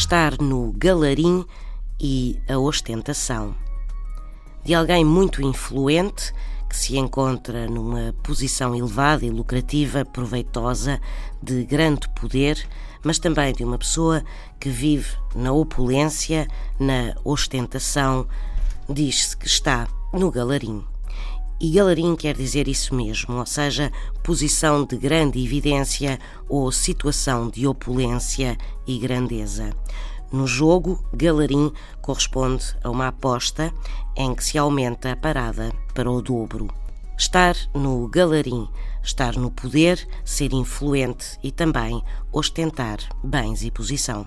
estar no galarim e a ostentação. De alguém muito influente que se encontra numa posição elevada e lucrativa, proveitosa, de grande poder, mas também de uma pessoa que vive na opulência, na ostentação, diz-se que está no galarim. E galarim quer dizer isso mesmo, ou seja, posição de grande evidência ou situação de opulência e grandeza. No jogo, galarim corresponde a uma aposta em que se aumenta a parada para o dobro. Estar no galarim, estar no poder, ser influente e também ostentar bens e posição.